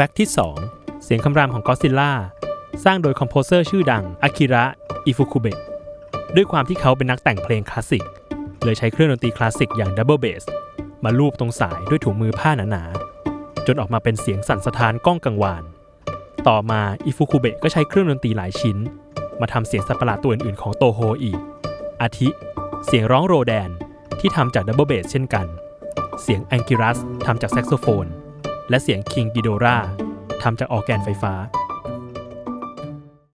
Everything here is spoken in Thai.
fact ที่ 2 เสียงคำรามของก็อดซิลล่าสร้างโดย composer ชื่อดังอากิระอิฟุคุเบะด้วยความที่เขาเป็นนักแต่งเพลงคลาสสิก เลยใช้เครื่องดนตรีคลาสสิกอย่าง double bass มาลูบตรงสายด้วยถุงมือผ้าหนาๆ จนออกมาเป็นเสียงสั่นสะท้านก้องกังวาน ต่อมาอิฟุคุเบะก็ใช้เครื่องดนตรีหลายชิ้น มาทำเสียงสัตว์ประหลาดตัวอื่นๆของโตโฮอีก อาทิ เสียงร้องโรแดนที่ทำจาก double bass เช่นกัน เสียงแองกิรัสทำจากแซกโซโฟน และเสียงคิงกิโดราทำจากออแกนไฟฟ้า